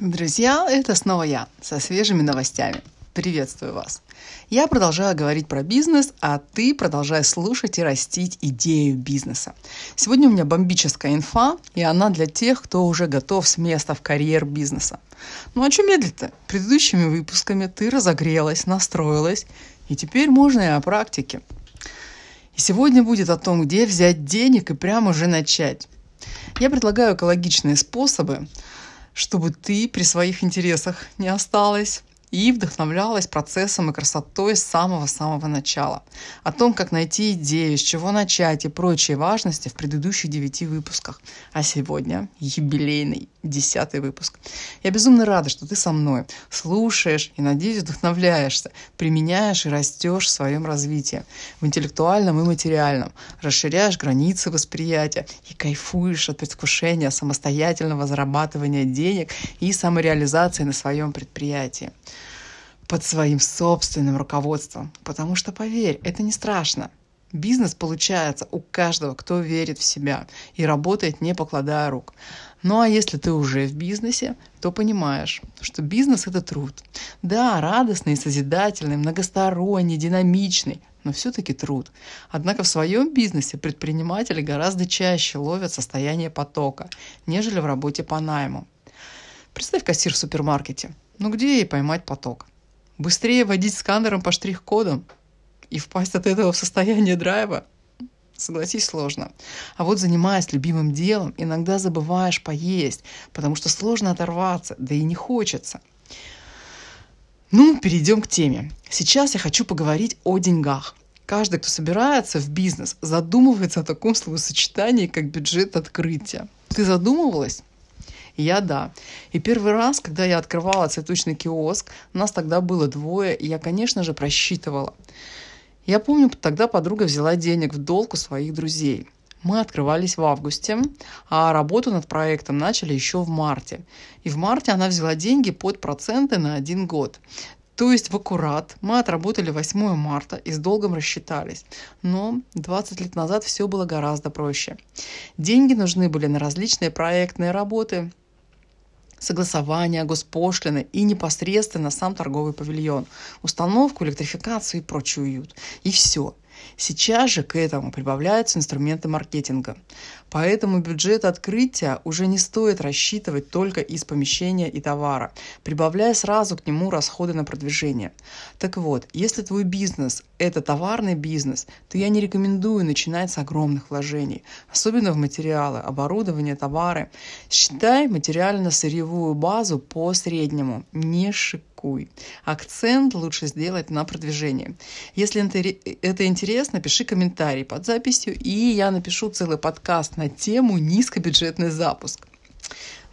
Друзья, это снова я со свежими новостями. Приветствую вас. Я продолжаю говорить про бизнес, а ты продолжай слушать и растить идею бизнеса. Сегодня у меня бомбическая инфа, и она для тех, кто уже готов с места в карьер бизнеса. Ну а что медлить-то? Предыдущими выпусками ты разогрелась, настроилась, и теперь можно и о практике. И сегодня будет о том, где взять денег и прямо уже начать. Я предлагаю экологичные способы, чтобы ты при своих интересах не осталась и вдохновлялась процессом и красотой с самого-самого начала. О том, как найти идею, с чего начать и прочие важности в предыдущих девяти выпусках. А сегодня юбилейный десятый выпуск. Я безумно рада, что ты со мной слушаешь и, надеюсь, вдохновляешься, применяешь и растешь в своем развитии, в интеллектуальном и материальном, расширяешь границы восприятия и кайфуешь от предвкушения самостоятельного зарабатывания денег и самореализации на своем предприятии под своим собственным руководством. Потому что, поверь, это не страшно. Бизнес получается у каждого, кто верит в себя и работает не покладая рук. Ну а если ты уже в бизнесе, то понимаешь, что бизнес – это труд. Да, радостный, созидательный, многосторонний, динамичный, но все-таки труд. Однако в своем бизнесе предприниматели гораздо чаще ловят состояние потока, нежели в работе по найму. Представь кассир в супермаркете. Ну где ей поймать поток? Быстрее водить сканером по штрих-кодам и впасть от этого в состояние драйва? Согласись, сложно. А вот занимаясь любимым делом, иногда забываешь поесть, потому что сложно оторваться, да и не хочется. Ну, перейдем к теме. Сейчас я хочу поговорить о деньгах. Каждый, кто собирается в бизнес, задумывается о таком словосочетании, как бюджет открытия. Ты задумывалась? Я да. И первый раз, когда я открывала цветочный киоск, нас тогда было двое, и я, конечно же, просчитывала. Я помню, тогда подруга взяла денег в долг у своих друзей. Мы открывались в августе, а работу над проектом начали еще в марте. И в марте она взяла деньги под проценты на один год. То есть в аккурат мы отработали 8 марта и с долгом рассчитались. Но 20 лет назад все было гораздо проще. Деньги нужны были на различные проектные работы, согласования, госпошлины и непосредственно сам торговый павильон, установку, электрификацию и прочий уют. И все – Сейчас же к этому прибавляются инструменты маркетинга. Поэтому бюджет открытия уже не стоит рассчитывать только из помещения и товара, прибавляя сразу к нему расходы на продвижение. Так вот, если твой бизнес – это товарный бизнес, то я не рекомендую начинать с огромных вложений, особенно в материалы, оборудование, товары. Считай материально-сырьевую базу по среднему, не шик критикуй. Акцент лучше сделать на продвижение. Если это интересно, пиши комментарий под записью, и я напишу целый подкаст на тему «Низкобюджетный запуск».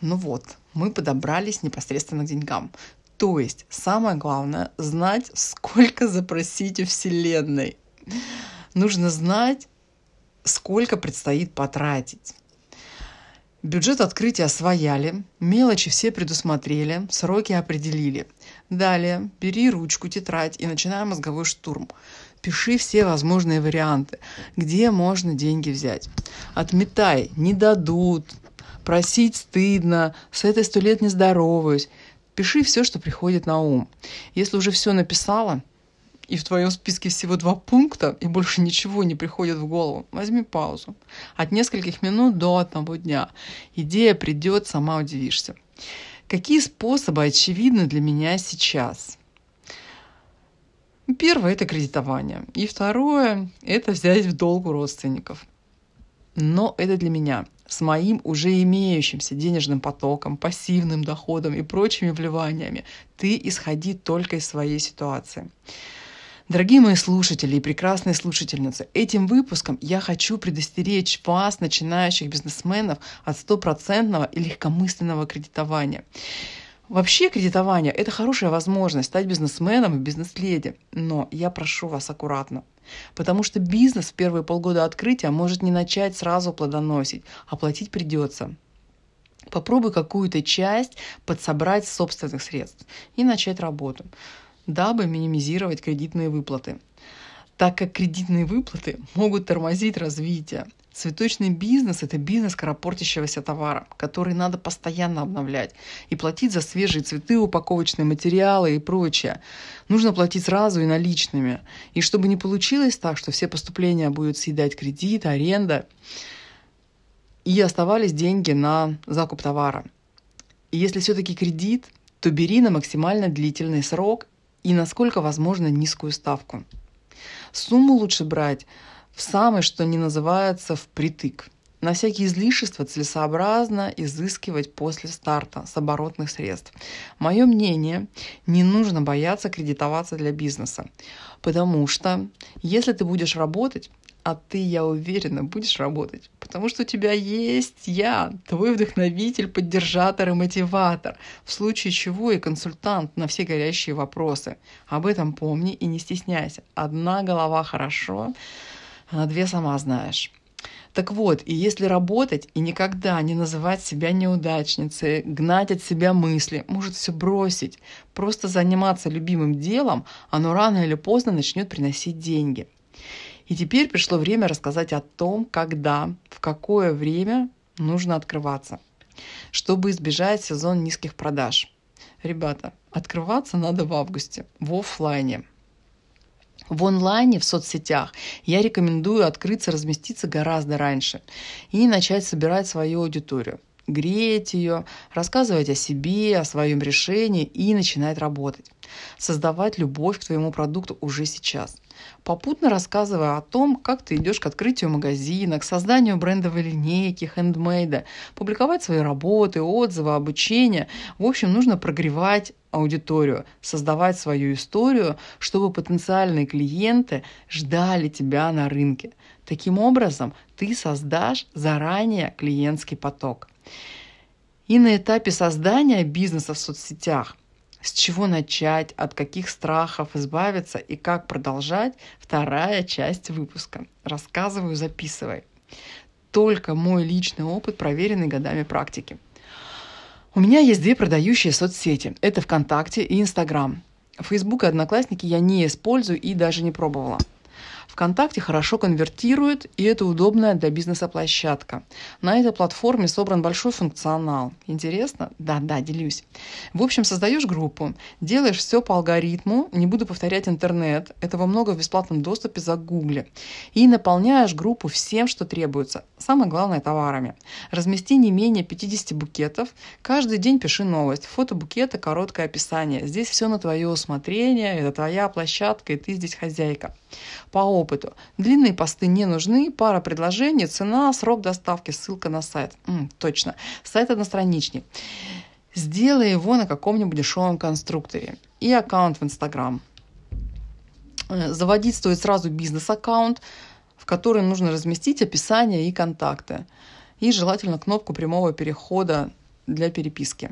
Ну вот, мы подобрались непосредственно к деньгам. То есть, самое главное, знать, сколько запросить у Вселенной. Нужно знать, сколько предстоит потратить. Бюджет открытия освояли, мелочи все предусмотрели, сроки определили. Далее бери ручку, тетрадь и начинай мозговой штурм. Пиши все возможные варианты, где можно деньги взять. Отметай, не дадут, просить стыдно, с этой сто лет не здороваюсь. Пиши все, что приходит на ум. Если уже все написала, и в твоем списке всего два пункта, и больше ничего не приходит в голову, возьми паузу. От нескольких минут до одного дня. Идея придет, сама удивишься. Какие способы очевидны для меня сейчас? Первое – это кредитование. И второе – это взять в долг у родственников. Но это для меня. С моим уже имеющимся денежным потоком, пассивным доходом и прочими вливаниями ты исходи только из своей ситуации. Дорогие мои слушатели и прекрасные слушательницы, этим выпуском я хочу предостеречь вас, начинающих бизнесменов, от стопроцентного и легкомысленного кредитования. Вообще кредитование – это хорошая возможность стать бизнесменом и бизнес-леди, но я прошу вас аккуратно. Потому что бизнес в первые полгода открытия может не начать сразу плодоносить, а платить придется. Попробуй какую-то часть подсобрать собственных средств и начать работу дабы минимизировать кредитные выплаты, так как кредитные выплаты могут тормозить развитие. Цветочный бизнес – это бизнес скоропортящегося товара, который надо постоянно обновлять и платить за свежие цветы, упаковочные материалы и прочее. Нужно платить сразу и наличными. И чтобы не получилось так, что все поступления будут съедать кредит, аренда, и оставались деньги на закуп товара. И если все-таки кредит, то бери на максимально длительный срок и насколько возможно низкую ставку. Сумму лучше брать в самый, что не называется, впритык. На всякие излишества целесообразно изыскивать после старта с оборотных средств. Мое мнение, не нужно бояться кредитоваться для бизнеса, потому что если ты будешь работать, а ты, я уверена, будешь работать, потому что у тебя есть я, твой вдохновитель, поддержатор и мотиватор, в случае чего и консультант на все горящие вопросы. Об этом помни и не стесняйся. Одна голова хорошо, а две сама знаешь. Так вот, и если работать и никогда не называть себя неудачницей, гнать от себя мысли, может все бросить, просто заниматься любимым делом, оно рано или поздно начнет приносить деньги. И теперь пришло время рассказать о том, когда, в какое время нужно открываться, чтобы избежать сезон низких продаж. Ребята, открываться надо в августе, в офлайне – в онлайне, в соцсетях я рекомендую открыться, разместиться гораздо раньше и начать собирать свою аудиторию греть ее, рассказывать о себе, о своем решении и начинать работать. Создавать любовь к твоему продукту уже сейчас попутно рассказывая о том, как ты идешь к открытию магазина, к созданию брендовой линейки, хендмейда, публиковать свои работы, отзывы, обучение. В общем, нужно прогревать аудиторию, создавать свою историю, чтобы потенциальные клиенты ждали тебя на рынке. Таким образом, ты создашь заранее клиентский поток. И на этапе создания бизнеса в соцсетях – с чего начать, от каких страхов избавиться и как продолжать, вторая часть выпуска. Рассказываю, записывай. Только мой личный опыт, проверенный годами практики. У меня есть две продающие соцсети. Это ВКонтакте и Инстаграм. Фейсбук и Одноклассники я не использую и даже не пробовала. ВКонтакте хорошо конвертирует, и это удобная для бизнеса площадка. На этой платформе собран большой функционал. Интересно? Да, да, делюсь. В общем, создаешь группу, делаешь все по алгоритму, не буду повторять интернет, этого много в бесплатном доступе за Гугле, и наполняешь группу всем, что требуется. Самое главное – товарами. Размести не менее 50 букетов, каждый день пиши новость, фото букета, короткое описание. Здесь все на твое усмотрение, это твоя площадка, и ты здесь хозяйка. По опыту. Длинные посты не нужны, пара предложений, цена, срок доставки, ссылка на сайт. М, точно. Сайт одностраничник. Сделай его на каком-нибудь дешевом конструкторе. И аккаунт в Инстаграм. Э, заводить стоит сразу бизнес-аккаунт, в который нужно разместить описание и контакты. И желательно кнопку прямого перехода для переписки.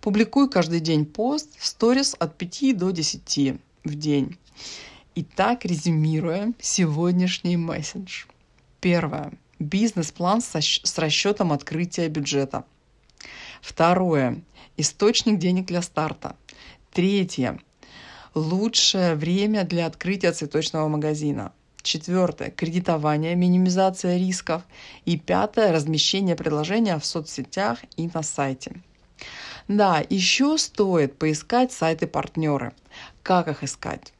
Публикуй каждый день пост, сторис от 5 до 10 в день. Итак, резюмируя сегодняшний месседж. Первое. Бизнес-план с расчетом открытия бюджета. Второе. Источник денег для старта. Третье. Лучшее время для открытия цветочного магазина. Четвертое. Кредитование, минимизация рисков. И пятое. Размещение предложения в соцсетях и на сайте. Да, еще стоит поискать сайты-партнеры. Как их искать?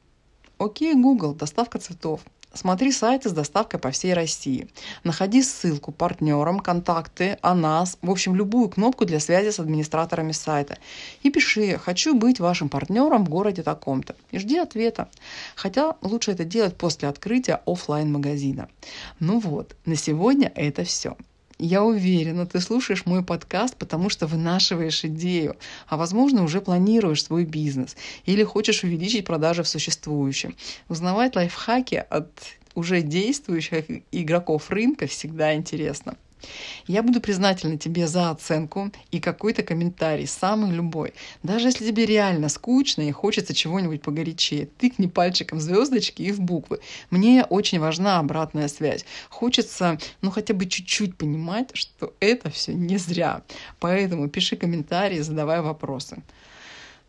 Окей, Google, доставка цветов. Смотри сайты с доставкой по всей России. Находи ссылку партнерам, контакты, о нас, в общем, любую кнопку для связи с администраторами сайта. И пиши «Хочу быть вашим партнером в городе таком-то». И жди ответа. Хотя лучше это делать после открытия офлайн магазина Ну вот, на сегодня это все. Я уверена, ты слушаешь мой подкаст, потому что вынашиваешь идею, а возможно уже планируешь свой бизнес или хочешь увеличить продажи в существующем. Узнавать лайфхаки от уже действующих игроков рынка всегда интересно. Я буду признательна тебе за оценку и какой-то комментарий, самый любой. Даже если тебе реально скучно и хочется чего-нибудь погорячее, тыкни пальчиком звездочки и в буквы. Мне очень важна обратная связь. Хочется, ну, хотя бы чуть-чуть понимать, что это все не зря. Поэтому пиши комментарии, задавай вопросы.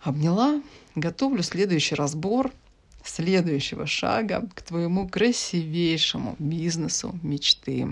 Обняла, готовлю следующий разбор следующего шага к твоему красивейшему бизнесу мечты.